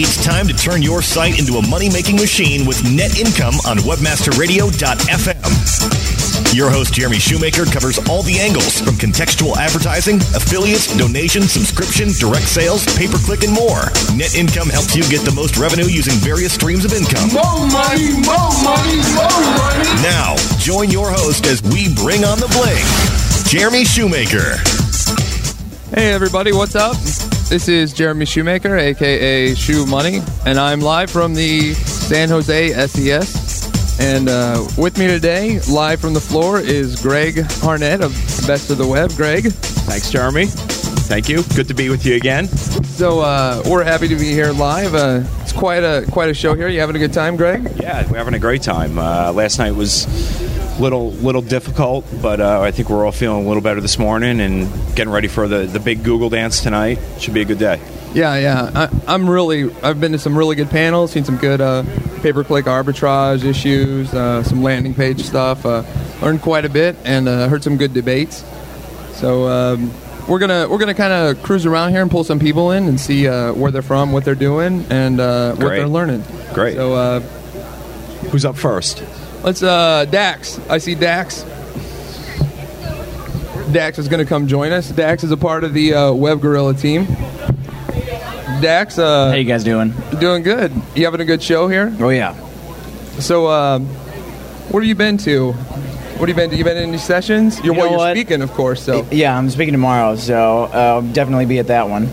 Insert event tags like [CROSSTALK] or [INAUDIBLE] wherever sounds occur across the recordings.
It's time to turn your site into a money making machine with net income on webmasterradio.fm. Your host, Jeremy Shoemaker, covers all the angles from contextual advertising, affiliates, donation, subscription, direct sales, pay per click, and more. Net income helps you get the most revenue using various streams of income. More money, more money, more money. Now, join your host as we bring on the bling, Jeremy Shoemaker. Hey everybody, what's up? This is Jeremy Shoemaker, aka Shoe Money, and I'm live from the San Jose SES. And uh, with me today, live from the floor, is Greg Hartnett of Best of the Web. Greg. Thanks, Jeremy. Thank you. Good to be with you again. So uh, we're happy to be here live. Uh, it's quite a quite a show here. You having a good time, Greg? Yeah, we're having a great time. Uh, last night was little little difficult, but uh, I think we're all feeling a little better this morning and getting ready for the, the big Google dance tonight. Should be a good day. Yeah, yeah. I, I'm really. I've been to some really good panels. Seen some good uh, pay-per-click arbitrage issues, uh, some landing page stuff. Uh, learned quite a bit and uh, heard some good debates. So um, we're gonna we're gonna kind of cruise around here and pull some people in and see uh, where they're from, what they're doing, and uh, what they're learning. Great. So uh, Who's up first? Let's uh, Dax. I see Dax. Dax is going to come join us. Dax is a part of the uh, WebGuerrilla team. Dax, uh, How you guys doing? doing good. You having a good show here? Oh yeah. So, um, what have you been to? What have you been to? You been in any sessions? You're, You well, you're what? speaking, of course. So, Yeah, I'm speaking tomorrow, so uh, I'll definitely be at that one.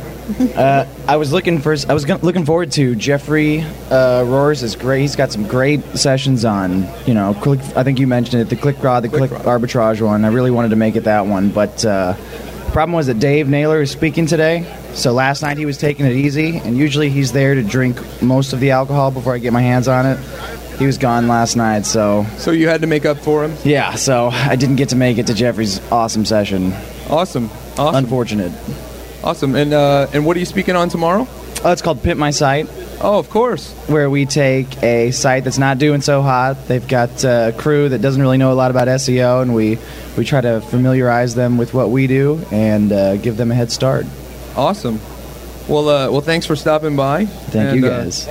Uh, I was looking for. I was looking forward to Jeffrey uh, Rohrs is great. He's got some great sessions on. You know, click, I think you mentioned it, the click rod, the click, Click arbitrage one. I really wanted to make it that one, but uh, problem was that Dave Naylor is speaking today. So last night he was taking it easy, and usually he's there to drink most of the alcohol before I get my hands on it. He was gone last night, so so you had to make up for him. yeah. So I didn't get to make it to Jeffrey's awesome session. Awesome, awesome, Unfortunate. Awesome. And uh, and what are you speaking on tomorrow? Oh, it's called Pimp My Site, Oh, of course. where we take a site that's not doing so hot. They've got a crew that doesn't really know a lot about SEO, and we, we try to familiarize them with what we do and uh, give them a head start. Awesome. Well, uh, well, thanks for stopping by. Thank And, you uh, guys.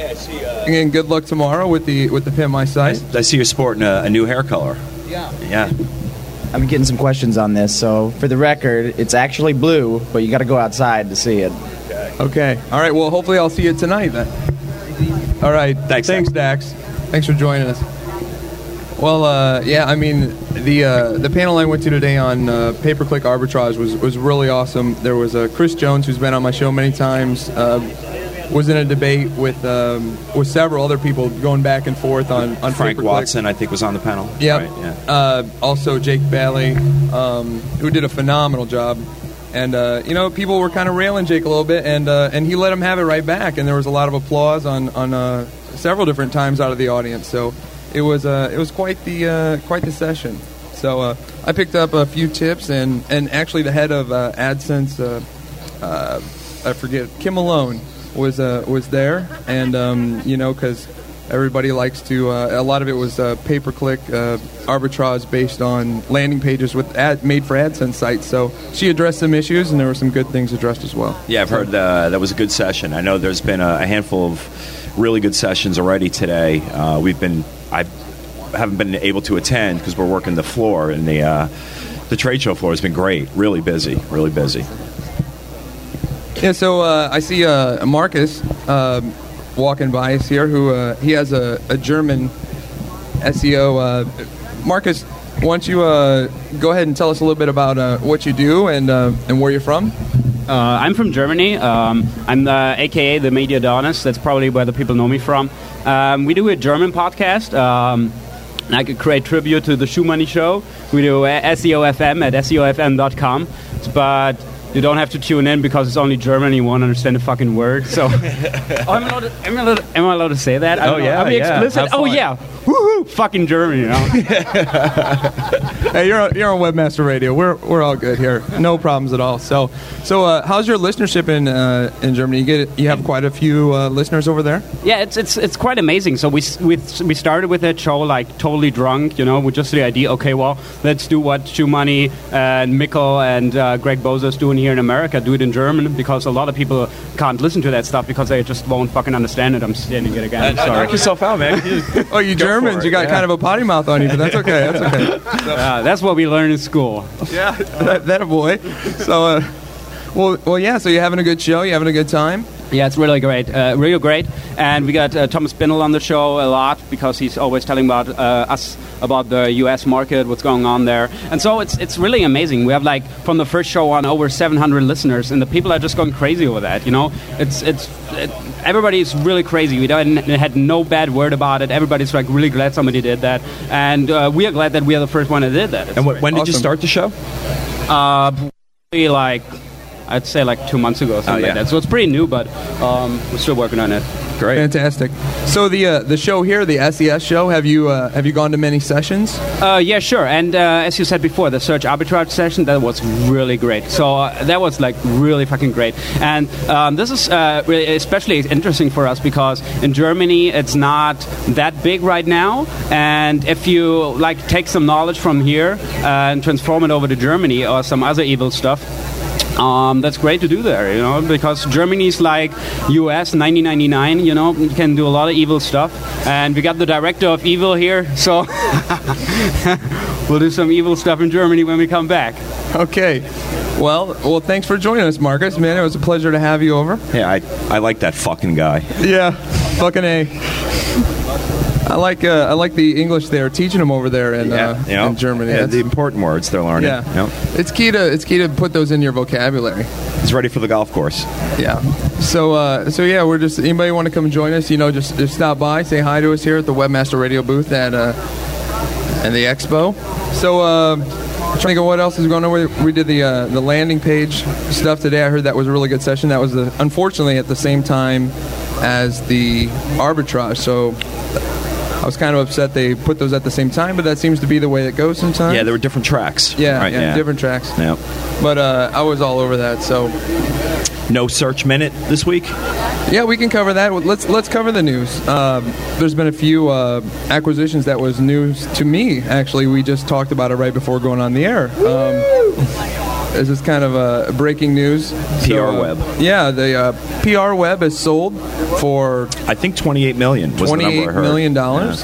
and good luck tomorrow with the with the pin my site. I see you're sporting a, a new hair color. Yeah. Yeah. I've been getting some questions on this, so for the record, it's actually blue, but you got to go outside to see it. Okay. All right. Well, hopefully I'll see you tonight then. All right. Thanks, Thanks, Dax. Thanks for joining us. Well, uh, yeah. I mean, the uh, the panel I went to today on uh, pay per click arbitrage was was really awesome. There was uh, Chris Jones, who's been on my show many times. Was in a debate with um, with several other people going back and forth on on Frank. Watson, I think, was on the panel. Yep. Right, yeah. Uh, also, Jake Baillie, um, who did a phenomenal job. And uh, you know, people were kind of railing Jake a little bit, and uh, and he let him have it right back. And there was a lot of applause on on uh, several different times out of the audience. So it was uh, it was quite the uh, quite the session. So uh, I picked up a few tips, and and actually the head of uh, AdSense, uh, uh, I forget Kim Malone was uh, was there, and um, you know because everybody likes to. Uh, a lot of it was uh, pay per click uh, arbitrage based on landing pages with ad, made for AdSense sites. So she addressed some issues, and there were some good things addressed as well. Yeah, I've heard that was a good session. I know there's been a, a handful of really good sessions already today. Uh, we've been, I haven't been able to attend because we're working the floor, and the uh, the trade show floor has been great. Really busy, really busy. Yeah, so uh, I see uh, Marcus um walking by us here, who uh, he has a, a German SEO. Uh, Marcus, why don't you uh, go ahead and tell us a little bit about uh, what you do and uh, and where you're from? Uh, I'm from Germany. Um, I'm the, AKA the Mediadonis. That's probably where the people know me from. Um, we do a German podcast. Um, I could create tribute to the Money Show. We do uh, SEO FM at SEOFM.com. But you don't have to tune in because it's only German and you won't understand a fucking word. So, oh, [LAUGHS] am, I allowed to, am, allowed to, am I allowed to say that? Oh, know. yeah, Are we yeah. explicit? Oh, yeah. Woohoo! Fucking German, you know? [LAUGHS] Hey, you're on, you're on Webmaster Radio. We're, we're all good here. No problems at all. So so uh, how's your listenership in uh, in Germany? You get you have quite a few uh, listeners over there. Yeah, it's it's it's quite amazing. So we we we started with that show like totally drunk, you know, with just the idea. Okay, well, let's do what Shoe Money and Mikkel and uh, Greg Boser's doing here in America do it in German because a lot of people can't listen to that stuff because they just won't fucking understand it. I'm standing it again. Knock Sorry. yourself out, man. [LAUGHS] Oh, you Go for Germans, it, you got yeah. kind of a potty mouth on you, but that's okay. That's okay. [LAUGHS] Uh, that's what we learn in school. [LAUGHS] yeah, that, that a boy. So, uh, well, well, yeah. So you're having a good show. You having a good time. Yeah, it's really great, uh, really great. And we got uh, Thomas Bindl on the show a lot because he's always telling about uh, us about the U.S. market, what's going on there. And so it's it's really amazing. We have like from the first show on over 700 listeners, and the people are just going crazy over that. You know, it's it's it, everybody's really crazy. We don't, had no bad word about it. Everybody's like really glad somebody did that, and uh, we are glad that we are the first one that did that. It's And wh- great. when did you start the show? Uh, like I'd say like two months ago, or something Oh, yeah. like that. So it's pretty new, but um, we're still working on it. Great. Fantastic. So the uh, the show here, the SES show, have you uh, have you gone to many sessions? Uh, yeah, sure. And uh, as you said before, the search arbitrage session that was really great. So uh, that was like really fucking great. And um, this is uh, really especially interesting for us because in Germany it's not that big right now. And if you like take some knowledge from here uh, and transform it over to Germany or some other evil stuff. Um, that's great to do there, you know, because Germany's like US 1999, you know, you can do a lot of evil stuff. And we got the director of evil here, so [LAUGHS] we'll do some evil stuff in Germany when we come back. Okay. Well, well, thanks for joining us, Marcus. Man, it was a pleasure to have you over. Yeah, I, I like that fucking guy. Yeah, fucking a. I like uh, I like the English they're teaching them over there in, uh, you know, in Germany. yeah, the important words they're learning. yeah, you know. it's key to it's key to put those in your vocabulary. It's ready for the golf course. Yeah. So uh, so yeah, we're just anybody want to come join us? You know, just just stop by, say hi to us here at the Webmaster Radio booth at uh, and the expo. So uh, trying to think what else is going on. We, we did the uh, the landing page stuff today. I heard that was a really good session. That was the, unfortunately at the same time as the arbitrage. So. I was kind of upset they put those at the same time, but that seems to be the way it goes sometimes. Yeah, there were different tracks. yeah, right, yeah, different tracks. Yeah. But uh, I was all over that. So No search minute this week. Yeah, we can cover that. Let's let's cover the news. Um, there's been a few uh, acquisitions that was news to me. Actually, we just talked about it right before going on the air. Um, this is kind of uh, breaking news. PR uh, Web. Yeah, the uh, PR Web is sold for I think 28 million was the number I heard. million dollars.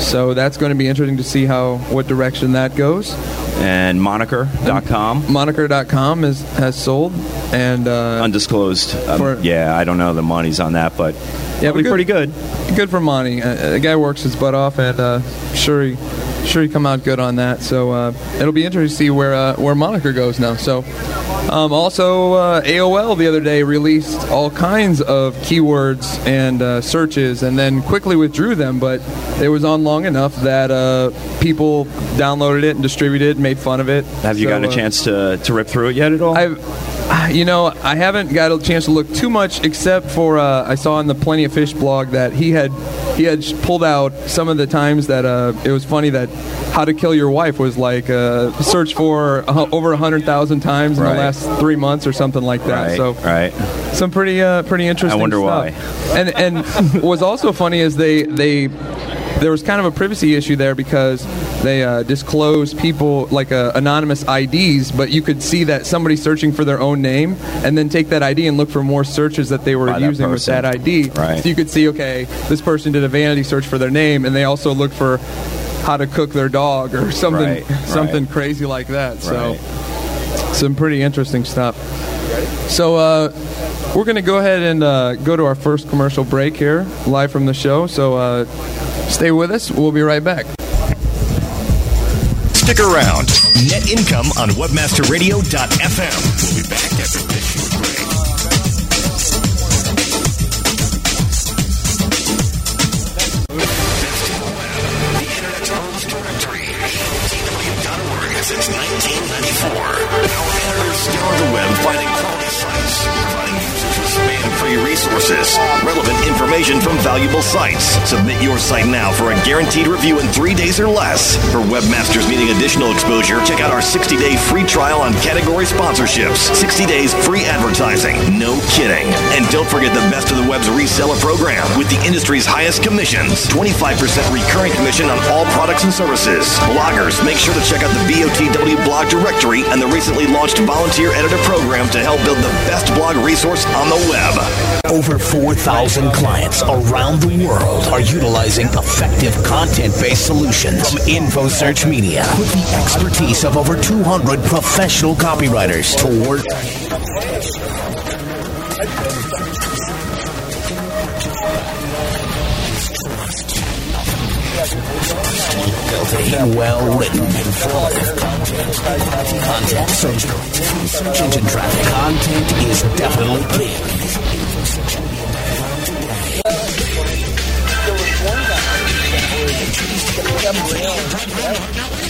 So that's going to be interesting to see how what direction that goes. And moniker.com. Moniker.com is has sold, and uh, Undisclosed. Um, For- yeah, I don't know the money's on that, but Yeah, but pretty good. good for Monty. Uh, the guy works his butt off, and uh, sure he sure you come out good on that. So uh, it'll be interesting to see where uh, where Moniker goes now. So um, also uh, AOL the other day released all kinds of keywords and uh, searches, and then quickly withdrew them. But it was on long enough that uh, people downloaded it and distributed, it, made fun of it. Have you So, gotten a uh, chance to, to rip through it yet at all? I've, [SIGHS] you know, I haven't got a chance to look too much, except for uh, I saw on the Plenty of Fish blog that he had he had pulled out some of the times that uh, it was funny that How to Kill Your Wife was like uh, searched for over a hundred thousand times in Right. the last three months or something like that. right, So right. some pretty uh, pretty interesting. I wonder stuff. why. And and [LAUGHS] what's also funny is they they there was kind of a privacy issue there because they uh, disclosed people like uh, anonymous IDs, but you could see that somebody searching for their own name and then take that ID and look for more searches that they were By that using with that ID. Right. So you could see, okay, this person did a vanity search for their name, and they also looked for how to cook their dog or something Right, something right. crazy like that. So some pretty interesting stuff. So uh, we're going to go ahead and uh, go to our first commercial break here, live from the show. So uh, stay with us. We'll be right back. Stick around. Net income on webmasterradio.fm. We'll be back after this since 1994. Our editors scour the web finding quality sites, resources resources, relevant information from valuable sites. Submit your site now for a guaranteed review in three days or less. For webmasters needing additional exposure, check out our 60 day free trial on category sponsorships. 60 days free advertising. No kidding. And don't forget the Best of the Web's reseller program with the industry's highest commissions 25% recurring commission on all products and services. Bloggers, make sure to check out the BOTW blog directory and the recently launched volunteer editor program to help build the best blog resource on the web. Over 4,000 clients around the world are utilizing effective content-based solutions from InfoSearch Media with the expertise of over 200 professional copywriters to work built well written, informative content. Content search, search engine traffic. Content is definitely king. There was one guy was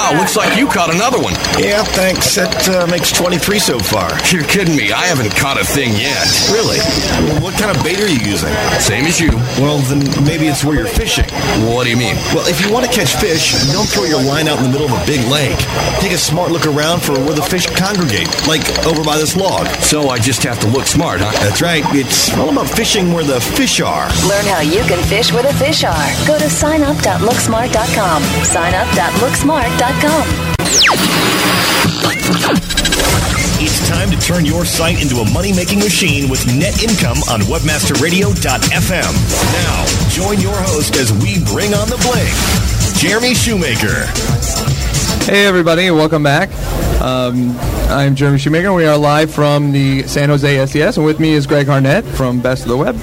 Wow, looks like you caught another one. Yeah, thanks. That uh, makes 23 so far. You're kidding me. I haven't caught a thing yet. Really? Well, what kind of bait are you using? Same as you. Well, then maybe it's where you're fishing. What do you mean? Well, if you want to catch fish, don't throw your line out in the middle of a big lake. Take a smart look around for where the fish congregate, like over by this log. So I just have to look smart, huh? That's right. It's all about fishing where the fish are. Learn how you can fish where the fish are. Go to signup.looksmart.com. Signup.looksmart.com. It's time to turn your site into a money making machine with net income on webmasterradio.fm. Now, join your host as we bring on the bling, Jeremy Shoemaker. Hey, everybody, welcome back. Um, I'm Jeremy Shoemaker. We are live from the San Jose SES, and with me is Greg Hartnett from Best of the Web.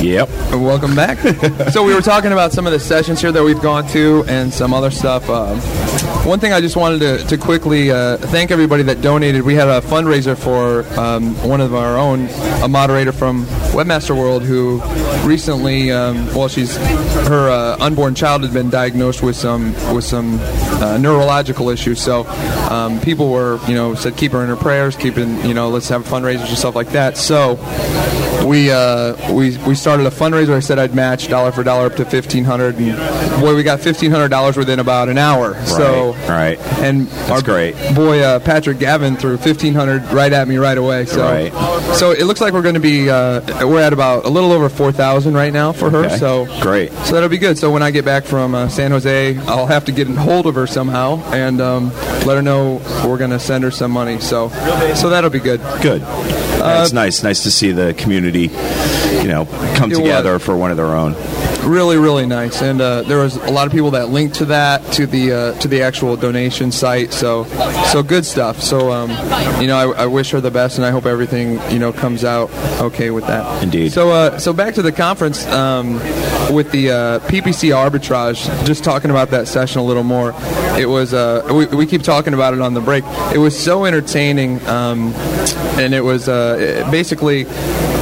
Yep. Welcome back. [LAUGHS] so we were talking about some of the sessions here that we've gone to and some other stuff. Um, one thing I just wanted to, to quickly uh, thank everybody that donated. We had a fundraiser for um, one of our own, a moderator from Webmaster World, who recently, um, well, she's her uh, unborn child had been diagnosed with some with some uh, neurological issues. So um, people were, you know, said keep her in her prayers, keep keeping, you know, let's have fundraisers and stuff like that. So we uh, we we started a fundraiser. I said I'd match dollar for dollar up to fifteen hundred, and boy, we got fifteen hundred dollars within about an hour. So right. and our great. boy uh, Patrick Gavin threw fifteen hundred right at me right away. So Right. so it looks like we're going to be uh, we're at about a little over four thousand right now for her. Okay. So Great. So that'll be good. So when I get back from uh, San Jose, I'll have to get in hold of her somehow and um, let her know we're going to send her some money. So so that'll be good. Good. Yeah, it's nice. Nice to see the community, you know, come together was. for one of their own. Really really nice. And uh, there was a lot of people that linked to that to the uh, to the actual donation site. So so good stuff. So um, you know I, I wish her the best and I hope everything you know comes out okay with that. Indeed. so uh, so back to the conference um, with the uh, PPC arbitrage just talking about that session a little more it was uh, we, we keep talking about it on the break. It was so entertaining um, and it was uh, basically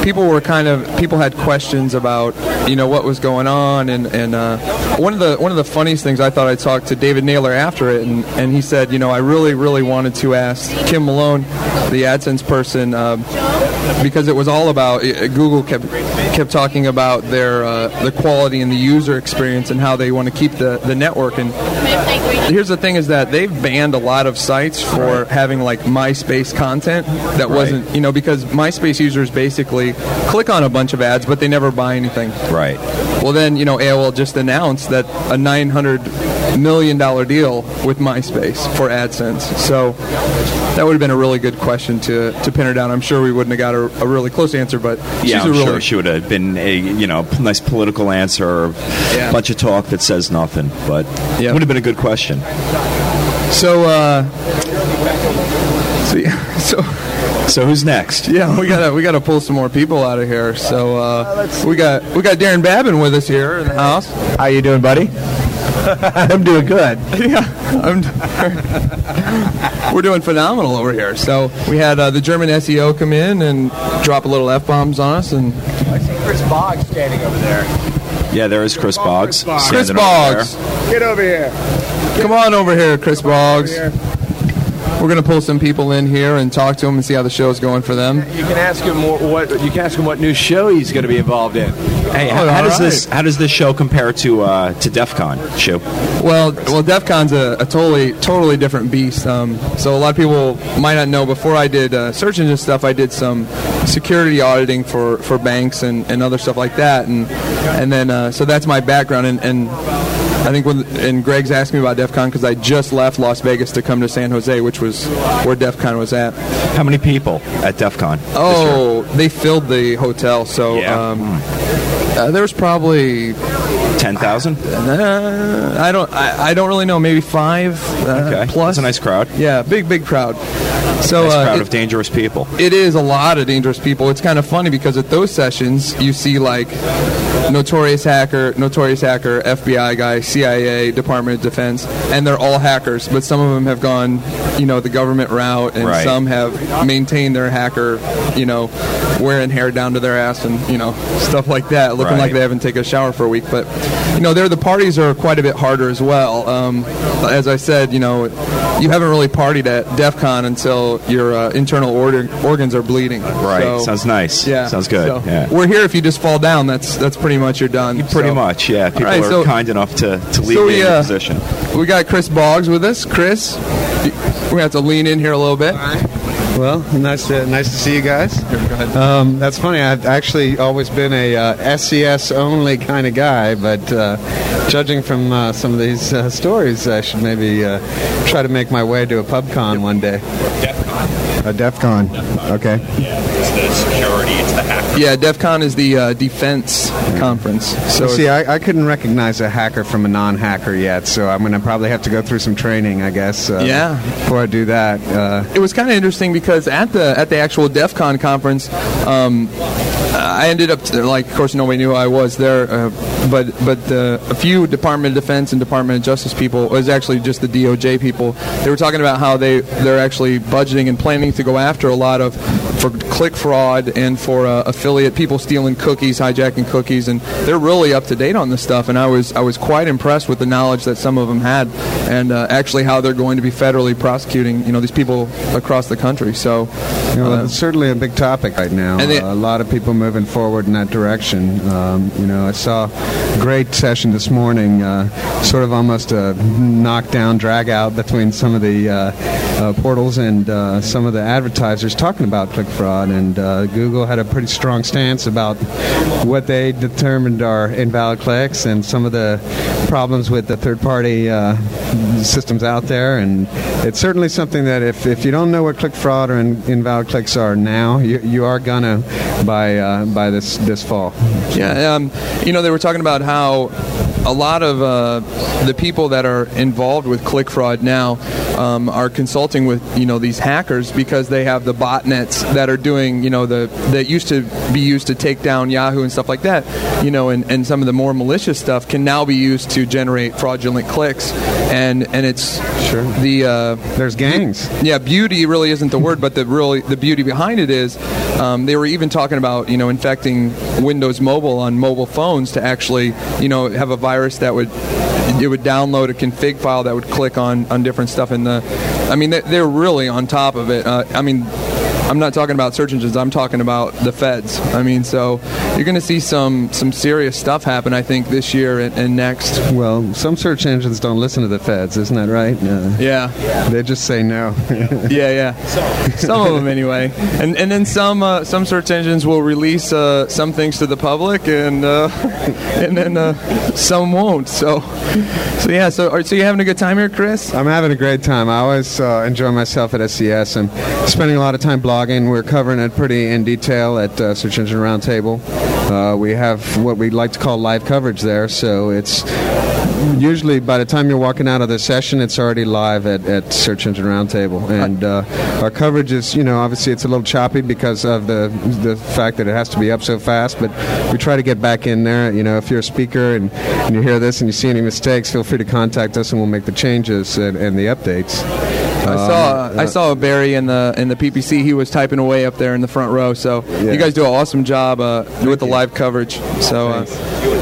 people were kind of people had questions about you know what was going on and and uh, one of the one of the funniest things I thought I talked to David Naylor after it and, and he said you know I really really wanted to ask Kim Malone the AdSense person um, because it was all about Google kept kept talking about their uh, the quality and the user experience and how they want to keep the, the network. And here's the thing is that they've banned a lot of sites for having like MySpace content that wasn't you know because MySpace users basically click on a bunch of ads but they never buy anything. Right. well then you know AOL just announced that a 900 million dollar deal with MySpace for AdSense. So that would have been a really good question to, to pin her down. I'm sure we wouldn't have got a, a really close answer but she's Yeah, a I'm really sure she would have been a you know nice political answer, or Yeah. a bunch of talk that says nothing, but Yeah. would have been a good question. so uh so, [LAUGHS] so So who's next? Yeah, we gotta we gotta pull some more people out of here. So uh, we got we got Darren Babin with us here in the house. How you doing, buddy? [LAUGHS] I'm doing good. Yeah, I'm, [LAUGHS] we're doing phenomenal over here. So we had uh, the German SEO come in and drop a little f bombs on us, and I see Chris Boggs standing over there. Yeah, there is Chris Boggs. Chris standing over Boggs, Get over here. come on over here, Chris Boggs. We're gonna pull some people in here and talk to them and see how the show's going for them. You can ask him more, what you can ask him what new show he's going to be involved in. Hey, how, Oh, how does right. this how does this show compare to uh, to DEF CON show? Well, well, DEF CON's a, a totally, totally different beast. Um, so a lot of people might not know. Before I did uh, search engine stuff, I did some security auditing for, for banks and, and other stuff like that. And and then uh, so that's my background. And, and I think when and Greg's asked me about DEF CON because I just left Las Vegas to come to San Jose, which was where DEF CON was at. How many people at DEF CON? Oh, they filled the hotel. So Yeah. um, uh, there was probably ten thousand. uh, I don't. I, I don't really know. Maybe five uh, Okay, plus. That's a nice crowd. Yeah, big big crowd. So Nice uh, crowd it- of dangerous people. it is a lot of dangerous people. It's kind of funny because at those sessions you see like notorious hacker, notorious hacker, FBI guy, CIA, Department of Defense, and they're all hackers. But some of them have gone, you know, the government route, and Right. some have maintained their hacker, you know, wearing hair down to their ass and you know stuff like that, looking Right. like they haven't taken a shower for a week. But you know, there the parties are quite a bit harder as well. Um, as I said, you know, you haven't really partied at DEF CON until your uh, internal order, organs are bleeding. Right. So, Sounds nice. yeah. Sounds good. So, yeah. We're here if you just fall down. That's that's pretty much you're done. Pretty So- much. Yeah. People right, are so- kind enough to, to leave so me we, in uh, position. We got Chris Boggs with us. Chris, we're gonna have to lean in here a little bit. Well, nice to nice to see you guys. Um, that's funny. I've actually always been a uh, SES only kind of guy, but uh, judging from uh, some of these uh, stories, I should maybe uh, try to make my way to a PubCon one day. A DEF CON. Okay. It's [LAUGHS] Yeah, DEF CON is the uh, defense conference. So see, I, I couldn't recognize a hacker from a non-hacker yet, so I'm going to probably have to go through some training, I guess. Uh, Yeah. Before I do that. Uh, it was kind of interesting because at the at the actual DEF CON conference, um, I ended up like, of course, nobody knew who I was there, uh, but but uh, a few Department of Defense and Department of Justice people it was actually just the DOJ people. They were talking about how they they're actually budgeting and planning to go after a lot of for click fraud and for uh, affiliate people stealing cookies, hijacking cookies, and they're really up to date on this stuff. And I was I was quite impressed with the knowledge that some of them had, and uh, actually how they're going to be federally prosecuting you know these people across the country. So. You know, uh, it's certainly a big topic right now. And they- Uh, a lot of people moving forward in that direction. Um, you know, I saw a great session this morning, uh, sort of almost a knockdown, drag out between some of the uh, uh, portals and uh, some of the advertisers talking about click fraud. And uh, Google had a pretty strong stance about what they determined are invalid clicks and some of the problems with the third party uh, systems out there. And it's certainly something that if, if you don't know what click fraud or in, invalid clicks are now, you, you are gonna by uh, by this this fall. Yeah, um, you know, they were talking about how a lot of uh, the people that are involved with click fraud now um, are consulting with you know these hackers because they have the botnets that are doing you know the that used to be used to take down Yahoo and stuff like that. You know, and, and some of the more malicious stuff can now be used to generate fraudulent clicks, and and it's Sure. the uh, There's gangs. yeah, beauty really isn't the word, but the really the beauty behind it is um, they were even talking about you know infecting Windows Mobile on mobile phones to actually you know have a virus that would it would download a config file that would click on on different stuff in the. I mean they, they're really on top of it. Uh, I mean. I'm not talking about search engines. I'm talking about the feds. I mean, so you're going to see some some serious stuff happen. I think this year and, and next. Well, some search engines don't listen to the feds, isn't that right? Uh, Yeah. They just say no. [LAUGHS] yeah, yeah. Some of them anyway, and and then some uh, some search engines will release uh, some things to the public, and uh, [LAUGHS] and then uh, some won't. So, so yeah. So are, so you having a good time here, Chris? I'm having a great time. I always uh, enjoy myself at SES. I'm spending a lot of time blogging. We're covering it pretty in detail at uh, Search Engine Roundtable. Uh, we have what we like to call live coverage there, so it's usually by the time you're walking out of the session, it's already live at, at Search Engine Roundtable, and uh, our coverage is, you know, obviously it's a little choppy because of the the fact that it has to be up so fast. But we try to get back in there. You know, if you're a speaker and, and you hear this and you see any mistakes, feel free to contact us, and we'll make the changes and, and the updates. I saw I saw Barry in the in the PPC. He was typing away up there in the front row. So you guys do an awesome job uh, with the live coverage. So uh,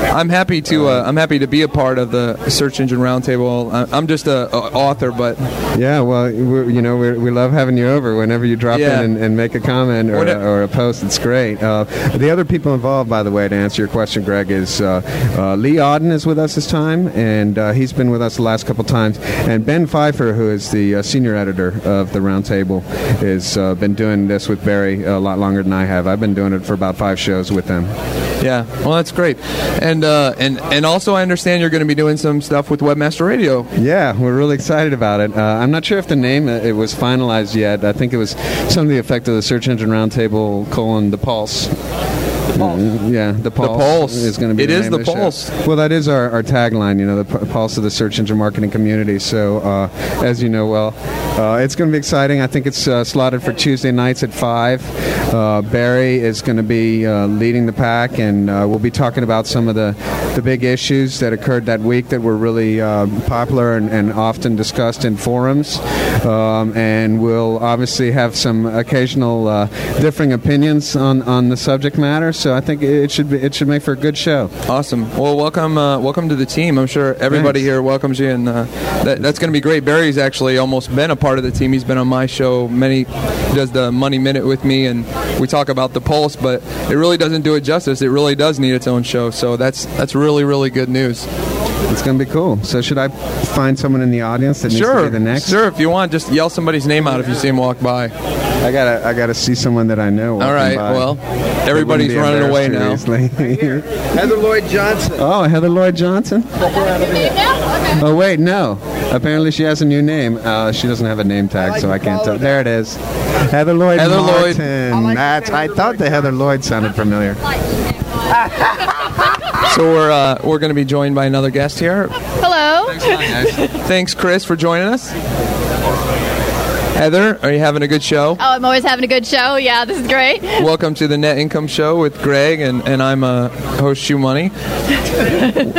I'm happy to uh, I'm happy to be a part of the Search Engine Roundtable. I'm just a, a author, but Yeah, well, we you know, we we love having you over whenever you drop Yeah. in and, and make a comment or, a, or a post. It's great. Uh, the other people involved, by the way, to answer your question, Greg, is uh, uh, Lee Odden is with us this time, and uh, he's been with us the last couple times. And Ben Pfeiffer, who is the uh, senior editor of the Roundtable, has uh, been doing this with Barry a lot longer than I have. I've been doing it for about five shows with them. yeah, well that's great. And uh, and and also I understand you're going to be doing some stuff with Webmaster Radio. Yeah, we're really excited about it. Uh, I'm not sure if the name uh, it was finalized yet. I think it was some of the effect of the Search Engine Roundtable colon the Pulse. The pulse. yeah, the pulse. Pulse. is going to be. It the is the of show. Pulse. Well, that is our, our tagline. You know, the pu- pulse of the search engine marketing community. So, uh, as you know well, uh, it's going to be exciting. I think it's uh, slotted for Tuesday nights at five. Uh, Barry is going to be uh, leading the pack, and uh, we'll be talking about some of the the big issues that occurred that week that were really uh, popular and, and often discussed in forums. Um, and we'll obviously have some occasional uh, differing opinions on, on the subject matter. So I think it should be, it should make for a good show. Awesome. Well, welcome, uh, welcome to the team. I'm sure everybody Thanks. here welcomes you, and uh, that, that's going to be great. Barry's actually almost been a part of the team. He's been on my show many. Does the Money Minute with me, and we talk about the pulse. But it really doesn't do it justice. It really does need its own show. So that's that's really really good news. It's going to be cool. So should I find someone in the audience that needs to Sure, be the next? sure. If you want, just yell somebody's name out if you see him walk by. I gotta I gotta see someone that I know. All right. by. Well, everybody's running away now. embarrassed too easily. [LAUGHS] Heather Lloyd Johnson. oh, Heather Lloyd Johnson. Oh wait, no. Apparently she has a new name. Uh, she doesn't have a name tag, so I can't tell. There it is. Heather Lloyd Heather Lloyd. Martin. That's. I thought the Heather Lloyd sounded familiar. So we're uh, we're going to be joined by another guest here. Hello. Thanks, Chris, for joining us. Heather, are you having a good show? Oh, I'm always having a good show. Yeah, this is great. [LAUGHS] Welcome to the Net Income Show with Greg, and, and I'm uh, host Shoe Money.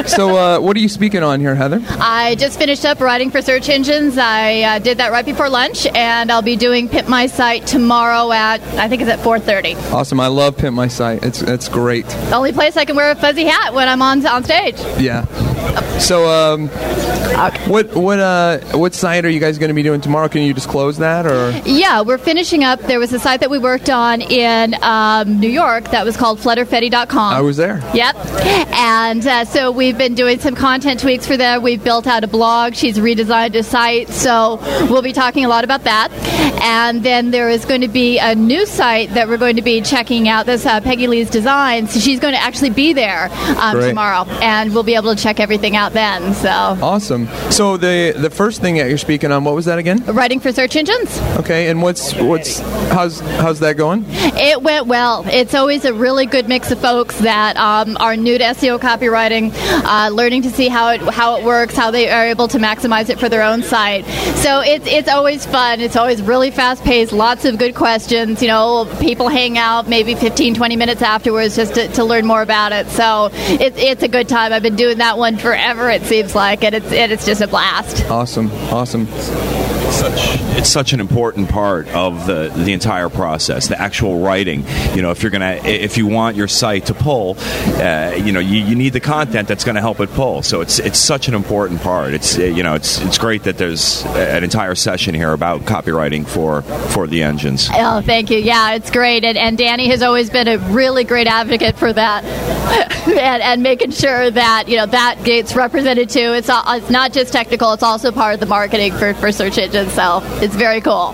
so, uh, what are you speaking on here, Heather? I just finished up writing for search engines. I uh, did that right before lunch, and I'll be doing Pimp My Site tomorrow at I think it's at 4:30. Awesome. I love Pimp My Site. It's it's great. The only place I can wear a fuzzy hat when I'm on on stage. Yeah. So, um, what what uh, what site are you guys going to be doing tomorrow? Can you disclose that, or Yeah, we're finishing up. There was a site that we worked on in um, New York that was called flutterfetti.com. I was there. Yep. And uh, so we've been doing some content tweaks for them. We've built out a blog. She's redesigned a site. So we'll be talking a lot about that. And then there is going to be a new site that we're going to be checking out. This uh, Peggy Lee's design. So she's going to actually be there um, tomorrow, and we'll be able to check everything out then. So awesome? So the the first thing that you're speaking on, what was that again? writing for search engines. Okay, and what's what's how's how's that going? It went well. It's always a really good mix of folks that um, are new to SEO copywriting, uh, learning to see how it how it works, how they are able to maximize it for their own site. So it's it's always fun. It's always really fast paced. Lots of good questions. You know, people hang out maybe 15, 20 minutes afterwards just to, to learn more about it. So it's it's a good time. I've been doing that one forever. It seems like, and it's and it's just a blast. Awesome, awesome. Such it's such an important part of the the entire process the actual writing you know if you're gonna if you want your site to pull uh, you know you, you need the content that's going to help it pull so it's it's such an important part it's uh, you know it's it's great that there's an entire session here about copywriting for for the engines Oh, thank you. Yeah, it's great. And, and Danny has always been a really great advocate for that [LAUGHS] and, and making sure that, you know, that gets represented too. It's, all, it's not just technical, it's also part of the marketing for, for search engines. Itself. It's very cool.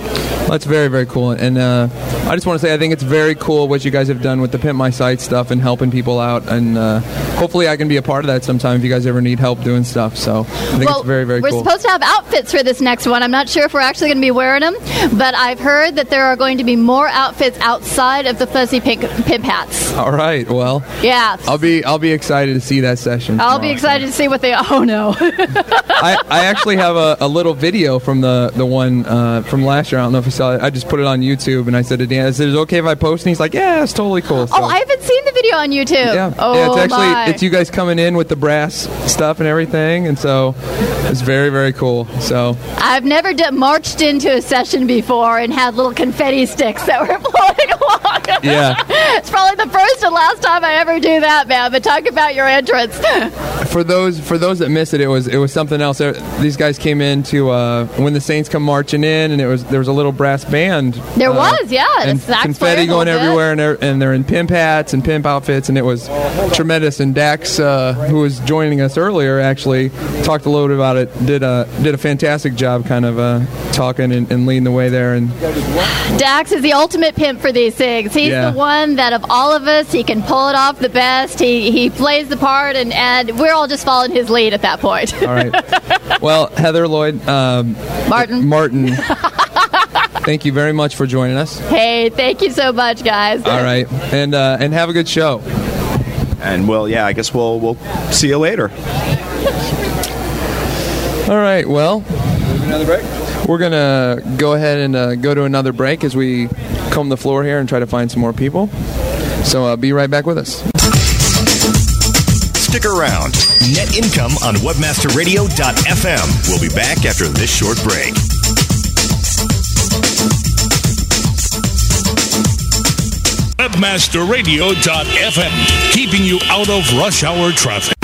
That's very, very cool. And uh, I just want to say, I think it's very cool what you guys have done with the Pimp My Site stuff and helping people out. And uh, hopefully, I can be a part of that sometime if you guys ever need help doing stuff. So I think well, it's very, very we're cool. supposed to have outfits for this next one. I'm not sure if we're actually going to be wearing them, but I've heard that there are going to be more outfits outside of the fuzzy pink pimp hats. All right. Well, Yeah. I'll be I'll be excited to see that session. I'll be excited to see what they. [LAUGHS] Oh no! [LAUGHS] I, I actually have a, a little video from the the one uh, from last year. I don't know if you saw it. I just put it on YouTube, and I said to Dan, "I said, is it okay if I post?" And he's like, "Yeah, it's totally cool." So, oh, I haven't seen the video on YouTube. yeah, Oh yeah. It's actually my. it's you guys coming in with the brass stuff and everything, and so it's very very cool. So I've never d- marched into a session before and had little confetti sticks that were [LAUGHS] along. [LAUGHS] Yeah. it's probably the first and last time I ever do that, man. But talk about your entrance. [LAUGHS] for those for those that missed it, it was it was something else. These guys came in to uh, when the Saints come marching in, and it was there was a little brass band. There uh, was, yeah, and confetti going a little bit. everywhere, and they're, and they're in pimp hats and pimp outfits, and it was tremendous. And Dax, uh, who was joining us earlier, actually talked a little bit about it. did a did a fantastic job, kind of uh, talking and, and leading the way there. And Dax is the ultimate pimp for these things. He's Yeah. the one that of all of us, he can pull it off the best. He he plays the part, and, and we're all just following his lead at that point. all right, [LAUGHS] well, Heather Lloyd, um, Martin. Martin. [LAUGHS] Thank you very much for joining us. hey, thank you so much, guys. All right, and uh, and have a good show. And well, yeah, I guess we'll we'll see you later. All right. Well, another break. We're gonna go ahead and uh, go to another break as we comb the floor here and try to find some more people. So uh, be right back with us. Stick around. Net income on webmasterradio.fm. We'll be back after this short break. Webmasterradio.fm, keeping you out of rush hour traffic.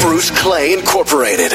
Bruce Clay Incorporated.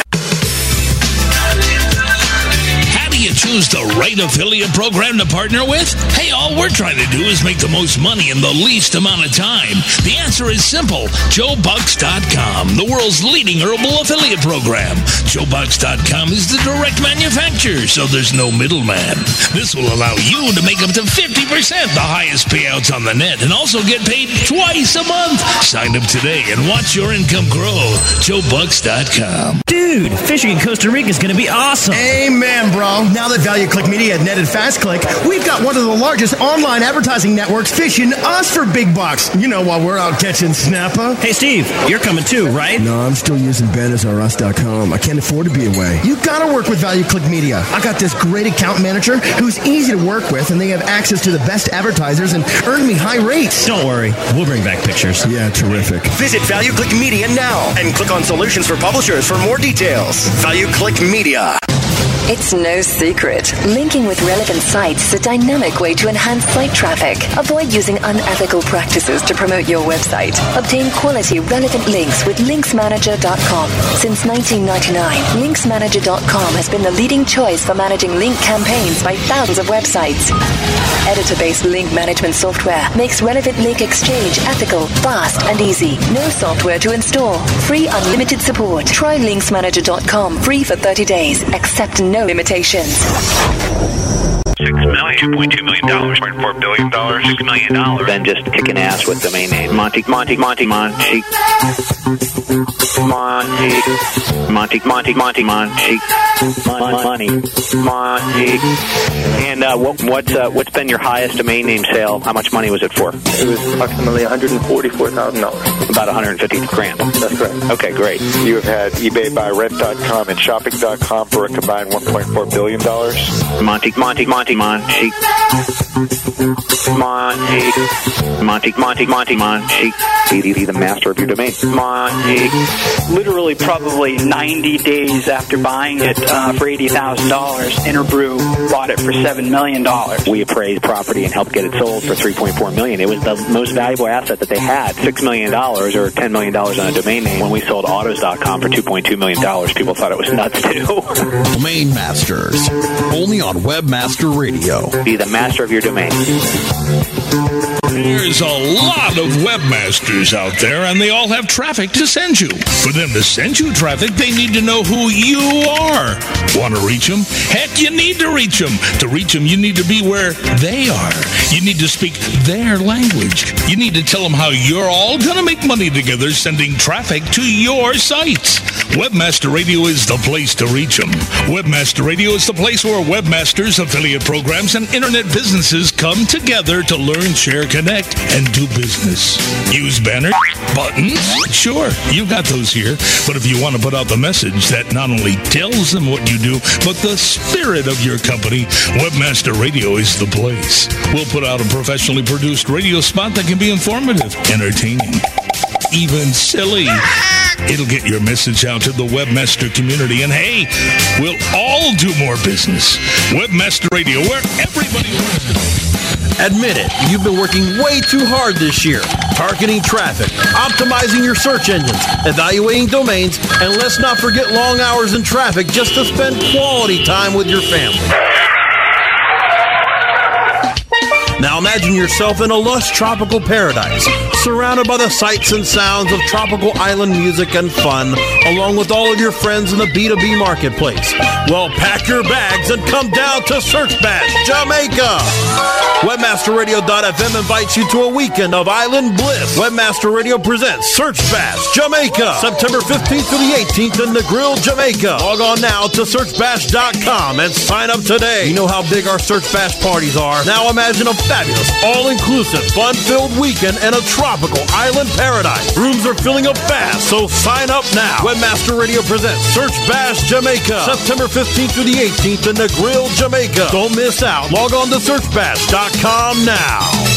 How do you choose the right affiliate program to partner with? Hey, all we're trying to do is make the most money in the least amount of time. The answer is simple JoeBucks.com, the world's leading herbal affiliate program. JoeBucks.com is the direct manufacturer, so there's no middleman. This will allow you to make up to 50% the highest payouts on the net and also get paid twice a month. Sign up today and watch your income grow. JoeBucks.com. Dude, fishing in Costa Rica is going to be awesome. Amen, bro. Now that Value Click Media netted FastClick, we've got one of the largest online advertising networks fishing us for big bucks. You know, while we're out catching snapper. Hey, Steve, you're coming too, right? No, I'm still using BenazRUs.com. I can't afford to be away. You gotta work with Value Click Media. I got this great account manager who's easy to work with, and they have access to the best advertisers and earn me high rates. Don't worry, we'll bring back pictures. Yeah, terrific. Visit Value Click Media now and click on Solutions for Publishers for more details. Value Click Media. It's no secret. Linking with relevant sites is a dynamic way to enhance site traffic. Avoid using unethical practices to promote your website. Obtain quality, relevant links with linksmanager.com. Since 1999, linksmanager.com has been the leading choice for managing link campaigns by thousands of websites. Editor-based link management software makes relevant link exchange ethical, fast, and easy. No software to install. Free unlimited support. Try linksmanager.com free for 30 days. Accept no limitations. Six million. Two point two million dollars. Point four billion dollars. Six million dollars. Then just kicking ass with domain name. Monty, Monty, Monty, Monty. Monty. Monty, Monty, Monty, Monty. Mon- Money. Monty. And uh, what, what's uh, what's been your highest domain name sale? How much money was it for? It was approximately $144,000. About 150 grand. That's correct. Okay, great. You have had eBay buy rent.com and shopping.com for a combined $1.4 billion. Monty, Monty, Monty, Monty. Monty. Monty, Monty, Monty, Monty. Be, be the master of your domain. Monty. Literally, probably 90 days after buying it uh, for $80,000, Interbrew bought it for $7 million. We appraised property and helped get it sold for 3.4 million. It was the most valuable asset that they had. $6 million or $10 million on a domain name. When we sold autos.com for $2.2 million, people thought it was nuts too. [LAUGHS] Domain Masters. Only on Webmaster Radio. Be the master of your domain. There's a lot of webmasters out there, and they all have traffic to send you. For them to send you traffic, they need to know who you are. Want to reach them? Heck, you need to reach them. To reach them, you need to be where they are. You need to speak their language. You need to tell them how you're all going to make money together sending traffic to your sites. Webmaster Radio is the place to reach them. Webmaster Radio is the place where webmasters, affiliate programs, and internet businesses come together to learn, share, connect, and do business. Use banners, buttons. Sure, you got those here. But if you want to put out the message that not only tells them what you do, but the spirit of your company, Webmaster Radio is the place. We'll put out a professionally produced radio spot that can be informative, entertaining, even silly. It'll get your message out to the webmaster community, and hey, we'll all do more business. Webmaster Radio, where everybody. Admit it, you've been working way too hard this year. Targeting traffic, optimizing your search engines, evaluating domains, and let's not forget long hours in traffic just to spend quality time with your family. Now imagine yourself in a lush tropical paradise, surrounded by the sights and sounds of tropical island music and fun, along with all of your friends in the B2B marketplace. Well, pack your bags and come down to Search Bash, Jamaica. WebmasterRadio.fm invites you to a weekend of island bliss. Webmaster Radio presents Search Bash, Jamaica, September 15th through the 18th in Negril, Jamaica. Log on now to SearchBash.com and sign up today. You know how big our Search Bash parties are. Now imagine a fabulous, all-inclusive, fun-filled weekend in a tropical island paradise. Rooms are filling up fast, so sign up now. Webmaster Radio presents Search Bash Jamaica, September 15th through the 18th in Negril, Jamaica. Don't miss out. Log on to SearchBash.com now.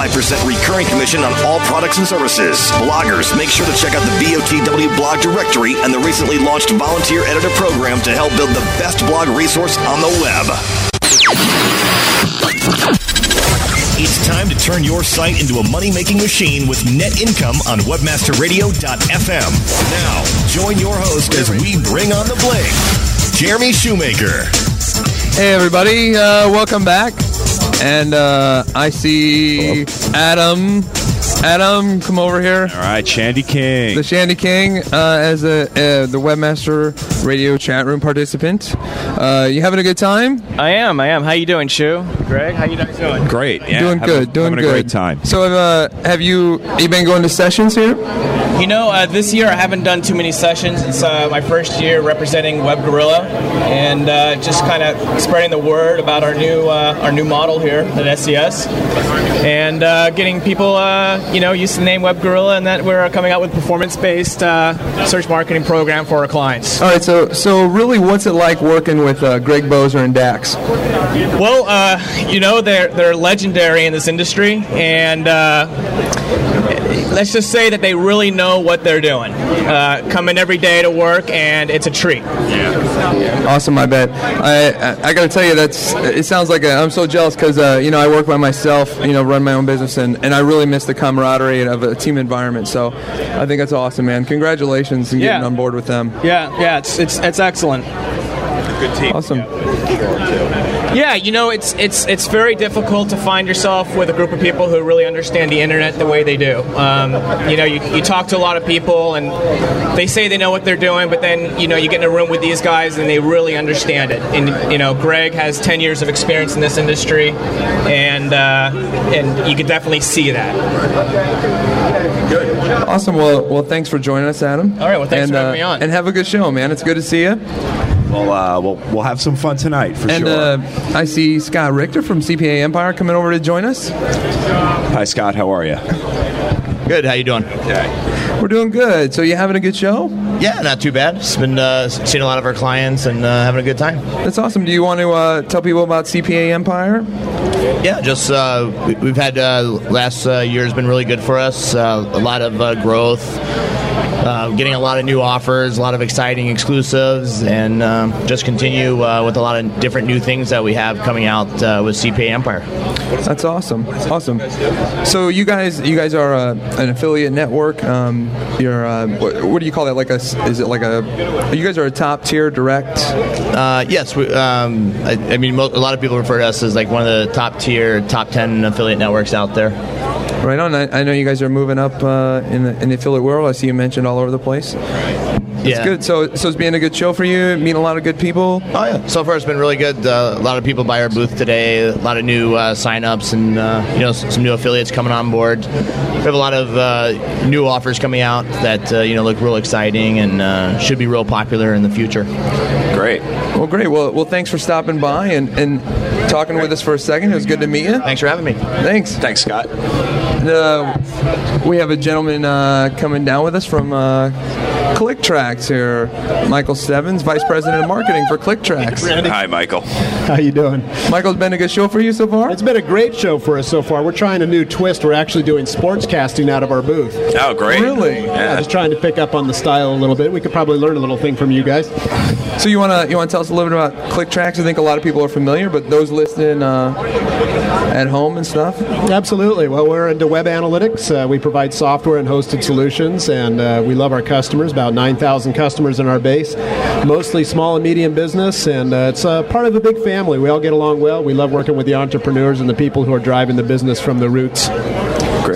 recurring commission on all products and services. Bloggers, make sure to check out the BOTW blog directory and the recently launched volunteer editor program to help build the best blog resource on the web. It's time to turn your site into a money making machine with net income on webmasterradio.fm. Now, join your host as we bring on the bling, Jeremy Shoemaker. Hey, everybody, uh, welcome back. And uh, I see Adam. Adam, come over here. All right, Shandy King. The Shandy King, uh, as a uh, the webmaster radio chat room participant. Uh, you having a good time? I am. I am. How you doing, Shu? Greg, how you guys doing? Great. Yeah, doing having- good. Doing having good. a great time. So, uh, have you you been going to sessions here? You know, uh, this year I haven't done too many sessions. It's uh, my first year representing WebGuerrilla, and uh, just kind of spreading the word about our new uh, our new model here at SES, and uh, getting people uh, you know used to the name WebGuerrilla, and that we're coming out with performance-based uh, search marketing program for our clients. All right. So, so really, what's it like working with uh, Greg Boser and Dax? Well, uh, you know they're they're legendary in this industry, and uh, let's just say that they really know what they're doing. Uh, come in every day to work, and it's a treat. Yeah. Awesome, I bet. I I, I got to tell you, that's it sounds like i am so jealous because uh, you know I work by myself, you know, run my own business, and, and I really miss the camaraderie of a team environment. So I think that's awesome, man. Congratulations on getting Yeah. on board with them. Yeah, yeah, it's it's it's excellent. Good team. Awesome. Yeah, you know, it's it's it's very difficult to find yourself with a group of people who really understand the internet the way they do. Um, you know, you, you talk to a lot of people and they say they know what they're doing, but then you know you get in a room with these guys and they really understand it. And you know, Greg has ten years of experience in this industry, and uh, and you could definitely see that. Awesome. Well, well, thanks for joining us, Adam. All right, well, thanks and, for having uh, me on. And have a good show, man. It's good to see you. Well, uh, we'll we'll have some fun tonight for and sure. uh, I see Scott Richter from CPA Empire coming over to join us. Hi, Scott. How are you? Good. How you doing? Okay. We're doing good. So you having a good show? Yeah, not too bad. Just been uh, seeing a lot of our clients and uh, having a good time. That's awesome. Do you want to uh, tell people about CPA Empire? Yeah, just uh, we- we've had uh, last uh, year has been really good for us. Uh, a lot of uh, growth, uh, getting a lot of new offers, a lot of exciting exclusives, and um, just continue uh, with a lot of different new things that we have coming out uh, with CPA Empire. That's awesome. Awesome. So you guys, you guys are uh, an affiliate network. Um, you're uh, what, what do you call that? Like a? Is it like a? You guys are a top tier direct. Uh, yes, we, um, I, I mean, mo- a lot of people refer to us as like one of the top tier, top ten affiliate networks out there. Right on. I, I know you guys are moving up uh, in the in the affiliate world. I see you mentioned all over the place. It's Yeah. good. So so it's being a good show for you. Meeting a lot of good people. Oh yeah, so far it's been really good. Uh, a lot of people by our booth today. A lot of new uh, sign-ups and uh, you know some new affiliates coming on board. We have a lot of uh, new offers coming out that uh, you know look real exciting and uh, should be real popular in the future. Great. Well, great. Well, well, thanks for stopping by and, and talking with us for a second. It was good to meet you. Thanks for having me. Thanks. Thanks, Scott. Uh, we have a gentleman uh, coming down with us from uh, ClickTracks here. Michael Stevens, Vice President of Marketing for ClickTracks. Hi, Michael. How you doing? Michael's been a good show for you so far? It's been a great show for us so far. We're trying a new twist. We're actually doing sports casting out of our booth. Oh, great. Really? Yeah, just trying to pick up on the style a little bit. We could probably learn a little thing from you guys. So you want to you want to tell us a little bit about ClickTracks? I think a lot of people are familiar, but those listening uh, at home and stuff. Absolutely. Well, we're into web analytics. Uh, we provide software and hosted solutions, and uh, we love our customers. About 9,000 customers in our base, mostly small and medium business, and uh, it's uh, part of a big family. We all get along well. We love working with the entrepreneurs and the people who are driving the business from the roots.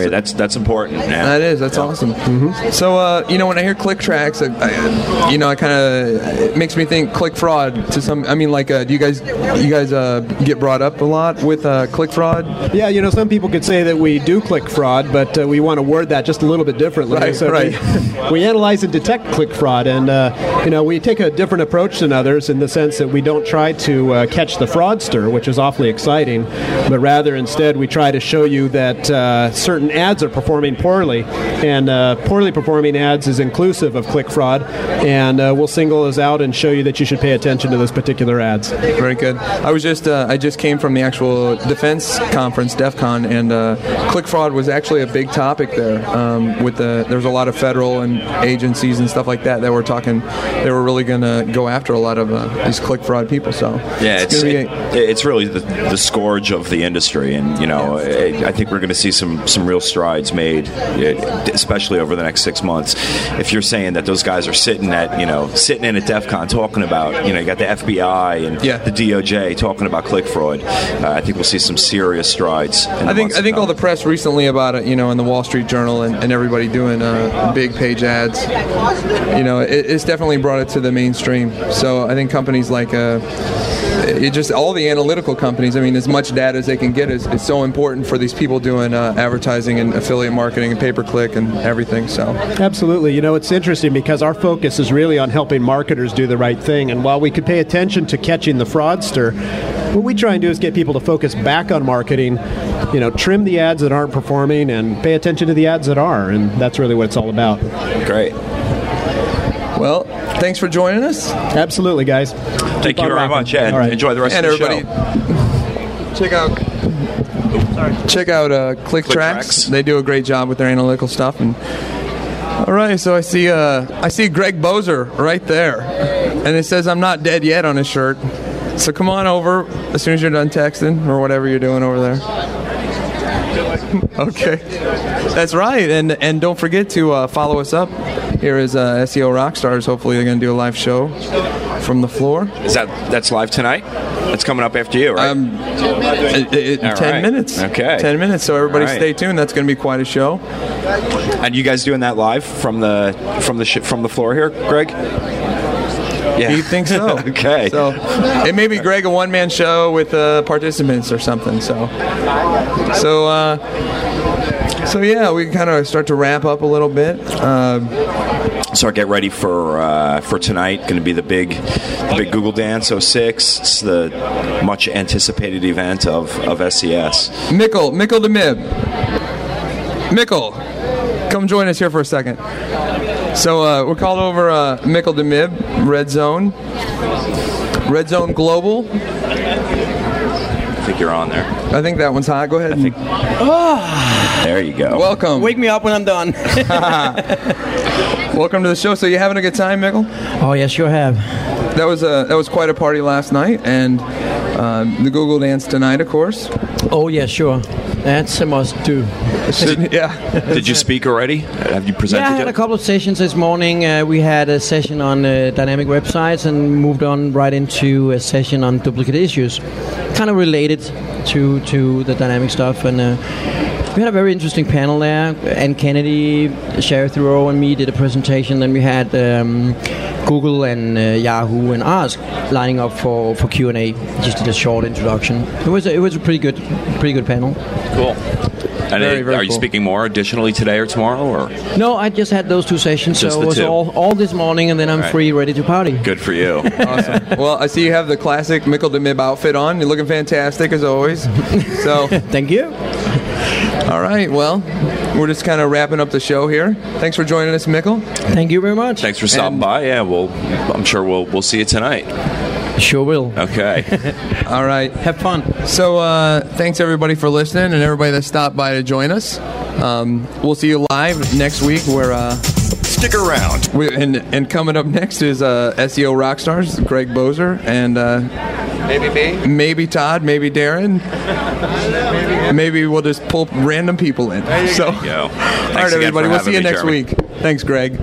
Great. That's that's important. Yeah. That is. That's awesome. Mm-hmm. So, uh, you know, when I hear click tracks, I, I, you know, I kind of it makes me think click fraud. To some, I mean, like, uh, do you guys you guys uh, get brought up a lot with uh, click fraud? Yeah, you know, some people could say that we do click fraud, but uh, we want to word that just a little bit differently. Right, so right. We, [LAUGHS] we analyze and detect click fraud, and uh, you know, we take a different approach than others in the sense that we don't try to uh, catch the fraudster, which is awfully exciting, but rather instead we try to show you that uh, certain ads are performing poorly, and uh, poorly performing ads is inclusive of click fraud, and uh, we'll single those out and show you that you should pay attention to those particular ads. Very good. I was just uh, I just came from the actual defense conference, DEF CON, and uh, click fraud was actually a big topic there. Um, with the there's a lot of federal and agencies and stuff like that that were talking. They were really going to go after a lot of uh, these click fraud people. So Yeah, it's gonna be it, it's really the, the scourge of the industry, and you know, I I think we're going to see some some real strides made, eh, especially over the next six months. If you're saying that those guys are sitting at you know sitting in at DEF CON talking about you know you got the FBI and the DOJ talking about click fraud, uh, I think we'll see some serious strides. I think I think all the press recently about it, you know, in the Wall Street Journal and, and everybody doing uh, big page ads, you know, it, it's definitely brought it to the mainstream. So I think companies like uh, it just all the analytical companies. I mean, as much data as they can get is, is so important for these people doing uh, advertising and affiliate marketing and pay per click and everything. So Absolutely. You know, it's interesting because our focus is really on helping marketers do the right thing. And while we could pay attention to catching the fraudster, what we try and do is get people to focus back on marketing, you know, trim the ads that aren't performing and pay attention to the ads that are. And that's really what it's all about. Great. Well, thanks for joining us. Absolutely, guys. Thank you very much. Yeah, All right. enjoy the rest and of the everybody, show. check out check out uh, Click, Tracks. They do a great job with their analytical stuff. And all right, so I see uh, I see Greg Boser right there, and it says "I'm not dead yet" on his shirt. So come on over as soon as you're done texting or whatever you're doing over there. [LAUGHS] okay, that's right, and and don't forget to uh, follow us up. Here is uh, SEO Rockstars. Hopefully, they're going to do a live show from the floor. Is that that's live tonight? It's coming up after you, right? Um, it- it- ten right. minutes. Okay. ten minutes. So everybody, right. stay tuned. That's going to be quite a show. And you guys doing that live from the from the sh- from the floor here, Greg? Yeah. You think so? [LAUGHS] okay. So it may be Greg a one man show with uh, participants or something. So so uh, so yeah, we can kind of start to wrap up a little bit. Um, So get ready for uh, for tonight. Going to be the big the big Google Dance 06. It's the much anticipated event of of SES. Mikkel, Mickle the Mib. Mikkel, come join us here for a second. So uh, we're called over uh, Mikkel deMib, Red Zone, Red Zone Global. I think you're on there. I think that one's hot. Go ahead. and- There you go. Welcome. Wake me up when I'm done. [LAUGHS] [LAUGHS] Welcome to the show. So you having a good time, Mikkel? Oh yes, sure have. That was a that was quite a party last night, and uh, the Google Dance tonight, of course. Oh yeah, sure. That's a must do. yeah. Did you speak already? Have you presented Yeah, I had yet? a couple of sessions this morning. Uh, we had a session on uh, dynamic websites and moved on right into a session on duplicate issues, kind of related to to the dynamic stuff. And uh, we had a very interesting panel there. Anne Kennedy, Shari Thurow, and me did a presentation. Then we had um, Google and uh, Yahoo and Ask lining up for, for Q and A. Just did a short introduction. It was a, it was a pretty good pretty good panel. Cool. And Very, uh, very are you cool. speaking more additionally today or tomorrow? Or No, I just had those two sessions, Just so it was two. all all this morning, and then I'm Right. free, ready to party. good for you. [LAUGHS] Awesome. well, I see you have the classic Mikkel deMib outfit on. You're looking fantastic as always. So [LAUGHS] thank you. All right. Well, we're just kind of wrapping up the show here. Thanks for joining us, Mikkel. Thank you very much. Thanks for stopping by. Yeah, well, I'm sure we'll we'll see you tonight. Sure will. Okay. [LAUGHS] All right. Have fun. So, uh, thanks everybody for listening and everybody that stopped by to join us. Um, we'll see you live next week. Where uh, stick around. We, and and coming up next is uh, SEO Rockstars, Greg Boser, and uh, maybe me, maybe Todd, maybe Darren. Maybe we'll just pull random people in. So, go. [LAUGHS] all Thanks right, again everybody. We'll see you next Jeremy. week. Thanks, Greg.